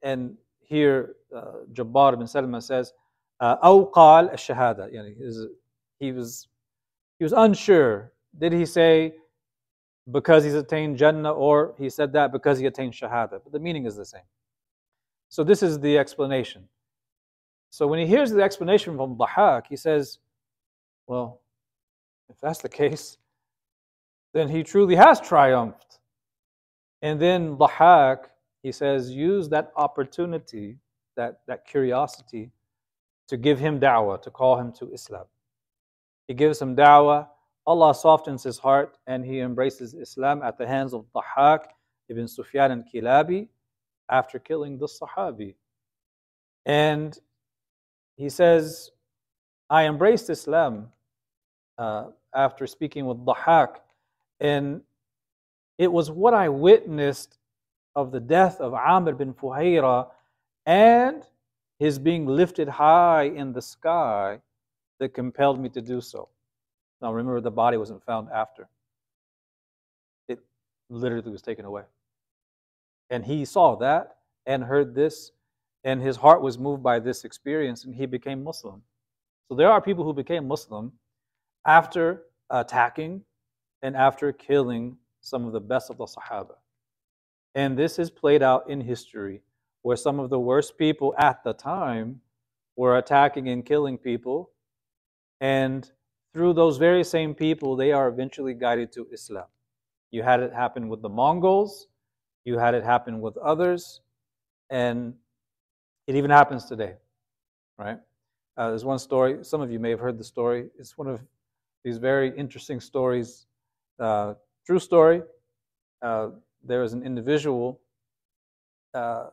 and here uh, Jabbar ibn Salma says, uh, أو he was he was unsure. Did he say because he's attained Jannah or he said that because he attained Shahada. But the meaning is the same. So this is the explanation. So when he hears the explanation from Dhahak he says well if that's the case then he truly has triumphed. And then Dhahak he says, use that opportunity, that, that curiosity, to give him da'wah, to call him to Islam. He gives him da'wah, Allah softens his heart, and he embraces Islam at the hands of Dhahak ibn Sufyan al Kilabi after killing the Sahabi. And he says, I embraced Islam uh, after speaking with Dhahak, and it was what I witnessed of the death of Amr bin Fuhayra and his being lifted high in the sky that compelled me to do so. Now remember, the body wasn't found after, it literally was taken away. And he saw that and heard this, and his heart was moved by this experience, and he became Muslim. So there are people who became Muslim after attacking and after killing some of the best of the Sahaba. And this is played out in history, where some of the worst people at the time were attacking and killing people. And through those very same people, they are eventually guided to Islam. You had it happen with the Mongols, you had it happen with others, and it even happens today, right? Uh, there's one story, some of you may have heard the story. It's one of these very interesting stories, uh, true story. Uh, there was an individual. Uh,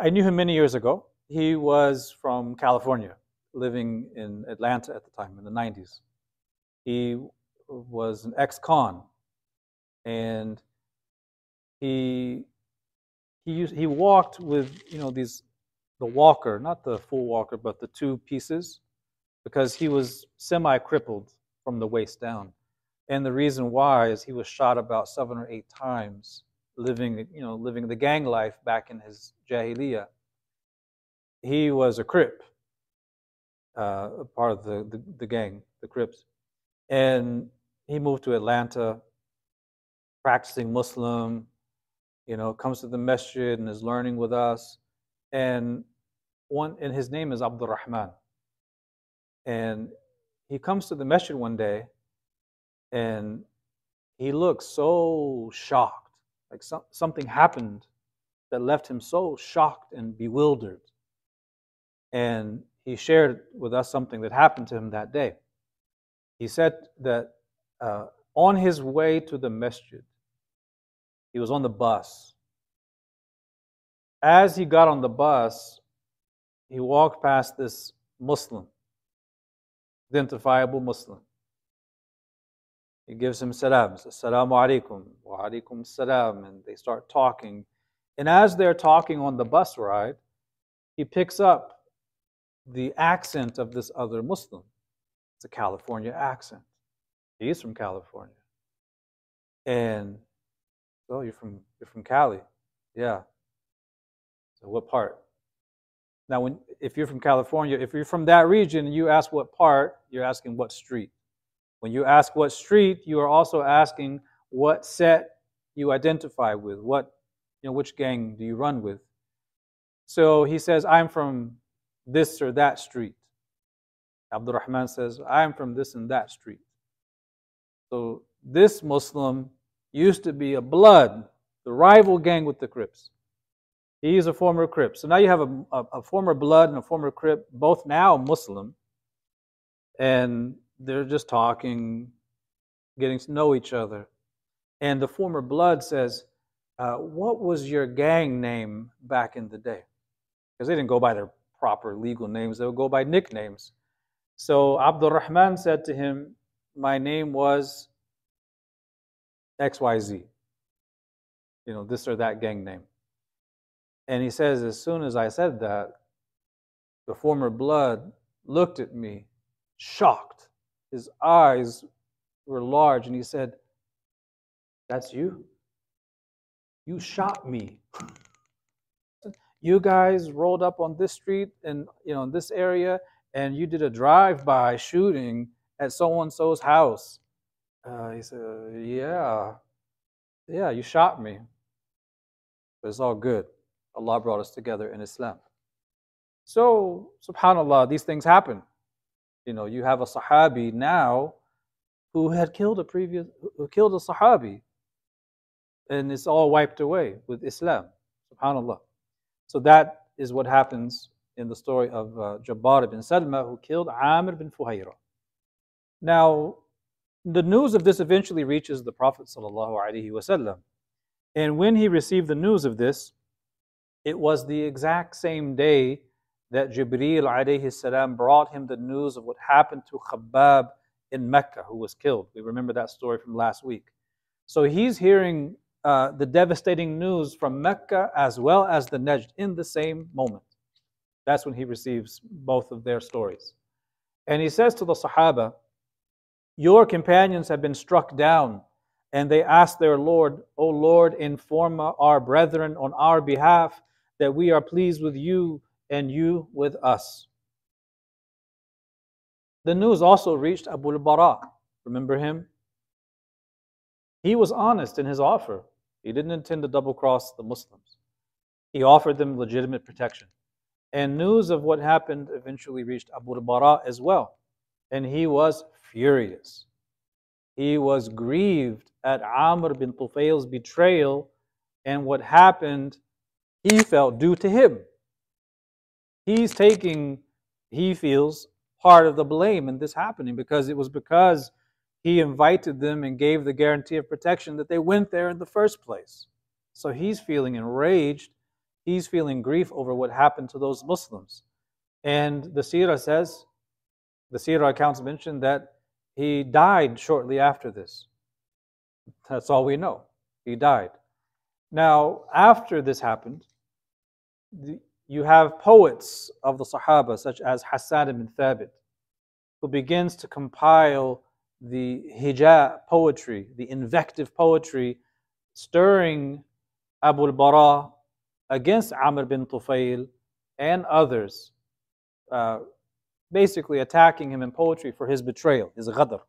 I knew him many years ago. He was from California, living in Atlanta at the time in the 90s. He was an ex con, and he he used, he walked with you know these the walker, not the full walker, but the two pieces, because he was semi crippled from the waist down. And the reason why is he was shot about seven or eight times, living, you know, living the gang life back in his Jahiliyyah. He was a Crip, uh, part of the, the, the gang, the Crips. And he moved to Atlanta, practicing Muslim, you know, comes to the masjid and is learning with us. And one, and his name is Abdul Rahman. And he comes to the masjid one day and he looks so shocked, like some, something happened that left him so shocked and bewildered. And he shared with us something that happened to him that day. He said that uh, on his way to the masjid, he was on the bus. As he got on the bus, he walked past this Muslim, identifiable Muslim. He gives him salams, assalamu alaikum, wa alaikum salam, and they start talking. And as they're talking on the bus ride, he picks up the accent of this other Muslim. It's a California accent. He's from California. And oh, you're from you're from Cali. Yeah. So what part? Now when if you're from California, if you're from that region you ask what part, you're asking what street. When you ask what street, you are also asking what set you identify with, what you know, which gang do you run with. So he says, I'm from this or that street. Abdul Rahman says, I'm from this and that street. So this Muslim used to be a blood, the rival gang with the Crips. He's a former Crip. So now you have a, a, a former blood and a former Crip, both now Muslim, and they're just talking, getting to know each other. And the former blood says, uh, What was your gang name back in the day? Because they didn't go by their proper legal names, they would go by nicknames. So Abdul Rahman said to him, My name was XYZ, you know, this or that gang name. And he says, As soon as I said that, the former blood looked at me, shocked. His eyes were large, and he said, That's you? You shot me. You guys rolled up on this street and you know in this area and you did a drive-by shooting at so and so's house. Uh, he said, Yeah, yeah, you shot me. But it's all good. Allah brought us together in Islam. So, subhanAllah, these things happen. You know, you have a Sahabi now who had killed a previous, who killed a Sahabi, and it's all wiped away with Islam. Subhanallah. So that is what happens in the story of uh, Jabbar ibn Salma who killed Amr bin Fuhayra. Now, the news of this eventually reaches the Prophet ﷺ. And when he received the news of this, it was the exact same day that Jibreel alayhi brought him the news of what happened to Khubayb in Mecca, who was killed. We remember that story from last week. So he's hearing uh, the devastating news from Mecca as well as the Najd in the same moment. That's when he receives both of their stories. And he says to the Sahaba, Your companions have been struck down. And they ask their Lord, O Lord, inform our brethren on our behalf that we are pleased with you and you with us. The news also reached Abu al-Bara. Remember him? He was honest in his offer. He didn't intend to double cross the Muslims. He offered them legitimate protection. And news of what happened eventually reached Abu al-Bara as well. And he was furious. He was grieved at Amr bin Tufail's betrayal and what happened he felt due to him. He's taking, he feels, part of the blame in this happening because it was because he invited them and gave the guarantee of protection that they went there in the first place. So he's feeling enraged. He's feeling grief over what happened to those Muslims. And the Sirah says, the Sirah accounts mention that he died shortly after this. That's all we know. He died. Now, after this happened, you have poets of the Sahaba, such as Hassan ibn Thabit, who begins to compile the hija poetry, the invective poetry, stirring Abu al-Bara against Amr bin Tufail and others, uh, basically attacking him in poetry for his betrayal, his ghadr.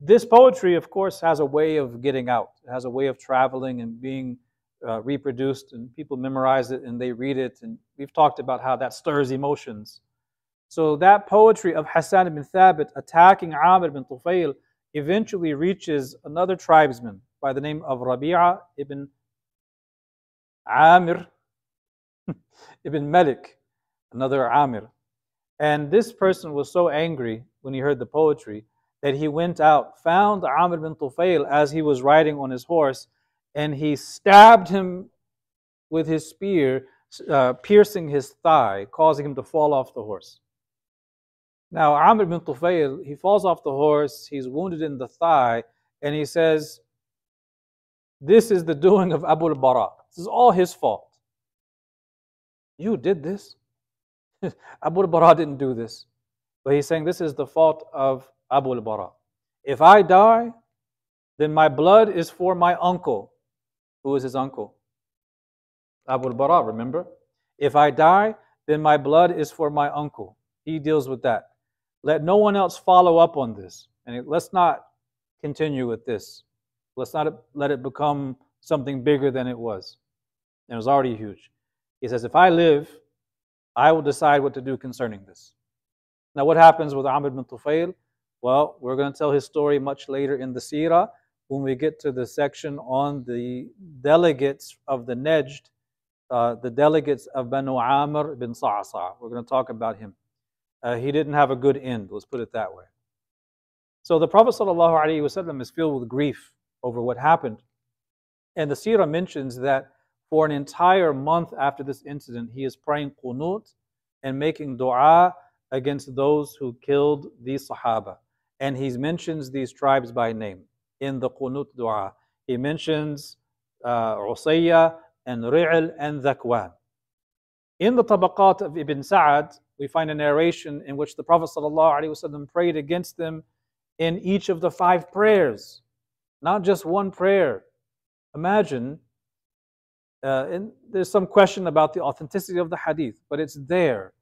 This poetry, of course, has a way of getting out. It has a way of traveling and being uh, reproduced, and people memorize it and they read it. And we've talked about how that stirs emotions. So that poetry of Hassan ibn Thabit attacking Amr ibn Tufail eventually reaches another tribesman by the name of Rabi'a ibn Amir ibn Malik, another Amir. And this person was so angry when he heard the poetry that he went out, found Amr ibn Tufail as he was riding on his horse, and he stabbed him with his spear, uh, piercing his thigh, causing him to fall off the horse. Now, Amr bin Tufayl, he falls off the horse, he's wounded in the thigh, and he says, This is the doing of Abu al-Bara. This is all his fault. You did this. Abu al-Bara didn't do this. But he's saying this is the fault of Abu al-Bara. If I die, then my blood is for my uncle. Who is his uncle? Abu al-Bara, remember? If I die, then my blood is for my uncle. He deals with that. Let no one else follow up on this. And let's not continue with this. Let's not let it become something bigger than it was. And it was already huge. He says, If I live, I will decide what to do concerning this. Now, what happens with Amr bin Tufayl? Well, we're going to tell his story much later in the Sirah when we get to the section on the delegates of the Najd, uh, the delegates of Banu Amr bin Sa'sa. We're going to talk about him. Uh, he didn't have a good end, let's put it that way. So the Prophet ﷺ is filled with grief over what happened. And the Sirah mentions that for an entire month after this incident, he is praying qunut and making dua against those who killed these Sahaba. And he mentions these tribes by name in the qunut dua. He mentions uh, and Ri'l and Zakwan. In the Tabaqat of Ibn Sa'ad, we find a narration in which the Prophet ﷺ prayed against them in each of the five prayers, not just one prayer. Imagine, uh, and there's some question about the authenticity of the hadith, but it's there.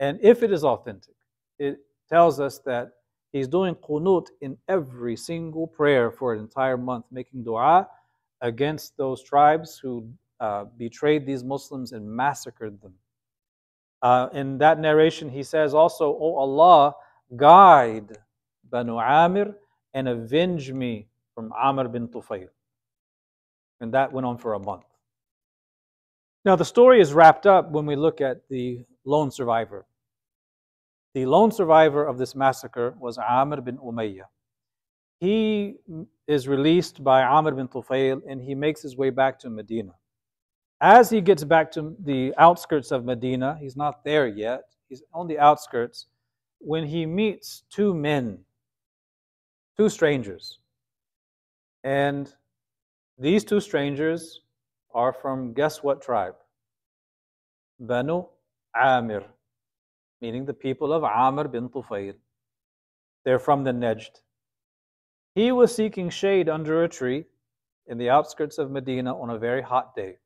And if it is authentic, it tells us that he's doing qunut in every single prayer for an entire month, making dua against those tribes who uh, betrayed these Muslims and massacred them. Uh, in that narration, he says also, O Allah, guide Banu Amir and avenge me from Amr bin Tufayl. And that went on for a month. Now, the story is wrapped up when we look at the lone survivor. The lone survivor of this massacre was Amr bin Umayyah. He is released by Amr bin Tufayl and he makes his way back to Medina. As he gets back to the outskirts of Medina, he's not there yet, he's on the outskirts, when he meets two men, two strangers. And these two strangers are from guess what tribe? Banu Amir, meaning the people of Amr bin Tufayl. They're from the Najd. He was seeking shade under a tree in the outskirts of Medina on a very hot day.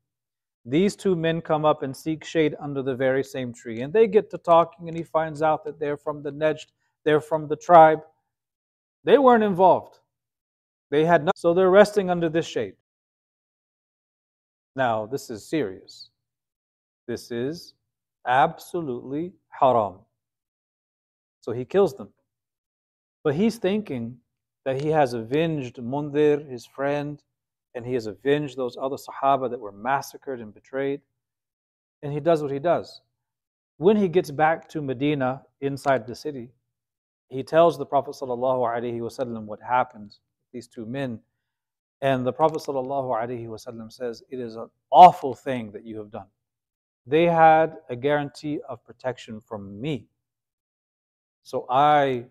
These two men come up and seek shade under the very same tree. And they get to talking, and he finds out that they're from the Najd, they're from the tribe. They weren't involved. They had nothing, so they're resting under this shade. Now, this is serious. This is absolutely haram. So he kills them. But he's thinking that he has avenged Mundir, his friend, and he has avenged those other Sahaba that were massacred and betrayed. And he does what he does. When he gets back to Medina, inside the city, he tells the Prophet ﷺ what happened, these two men. And the Prophet ﷺ says, It is an awful thing that you have done. They had a guarantee of protection from me. So I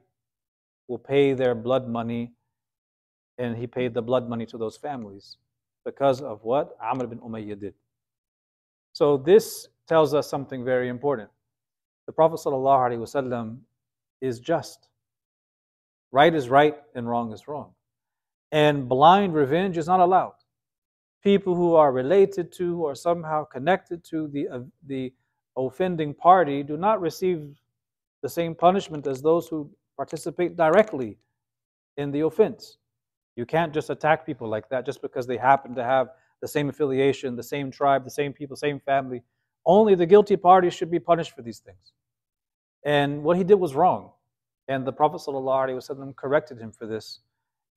will pay their blood money and he paid the blood money to those families because of what Amr bin Umayyah did. So this tells us something very important. The Prophet ﷺ is just. Right is right and wrong is wrong. And blind revenge is not allowed. People who are related to or somehow connected to the, uh, the offending party do not receive the same punishment as those who participate directly in the offense. You can't just attack people like that just because they happen to have the same affiliation, the same tribe, the same people, same family. Only the guilty parties should be punished for these things. And what he did was wrong. And the Prophet ﷺ corrected him for this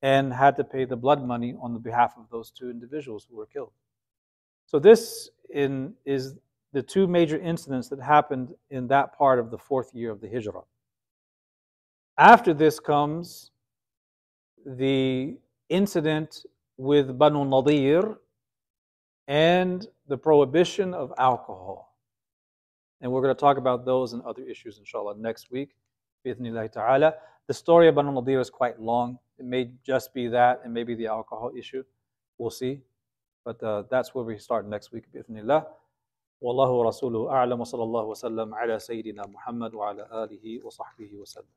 and had to pay the blood money on the behalf of those two individuals who were killed. So, this in, is the two major incidents that happened in that part of the fourth year of the Hijrah. After this comes the incident with Banu Nadir and the prohibition of alcohol. And we're going to talk about those and other issues, inshallah, next week. بإذن الله تعالى The story of Banu Nadir is quite long. It may just be that and maybe the alcohol issue. We'll see. But uh, that's where we start next week, بإذن والله ورسوله أعلم وصلى الله وسلم على سيدنا محمد وعلى آله وصحبه وسلم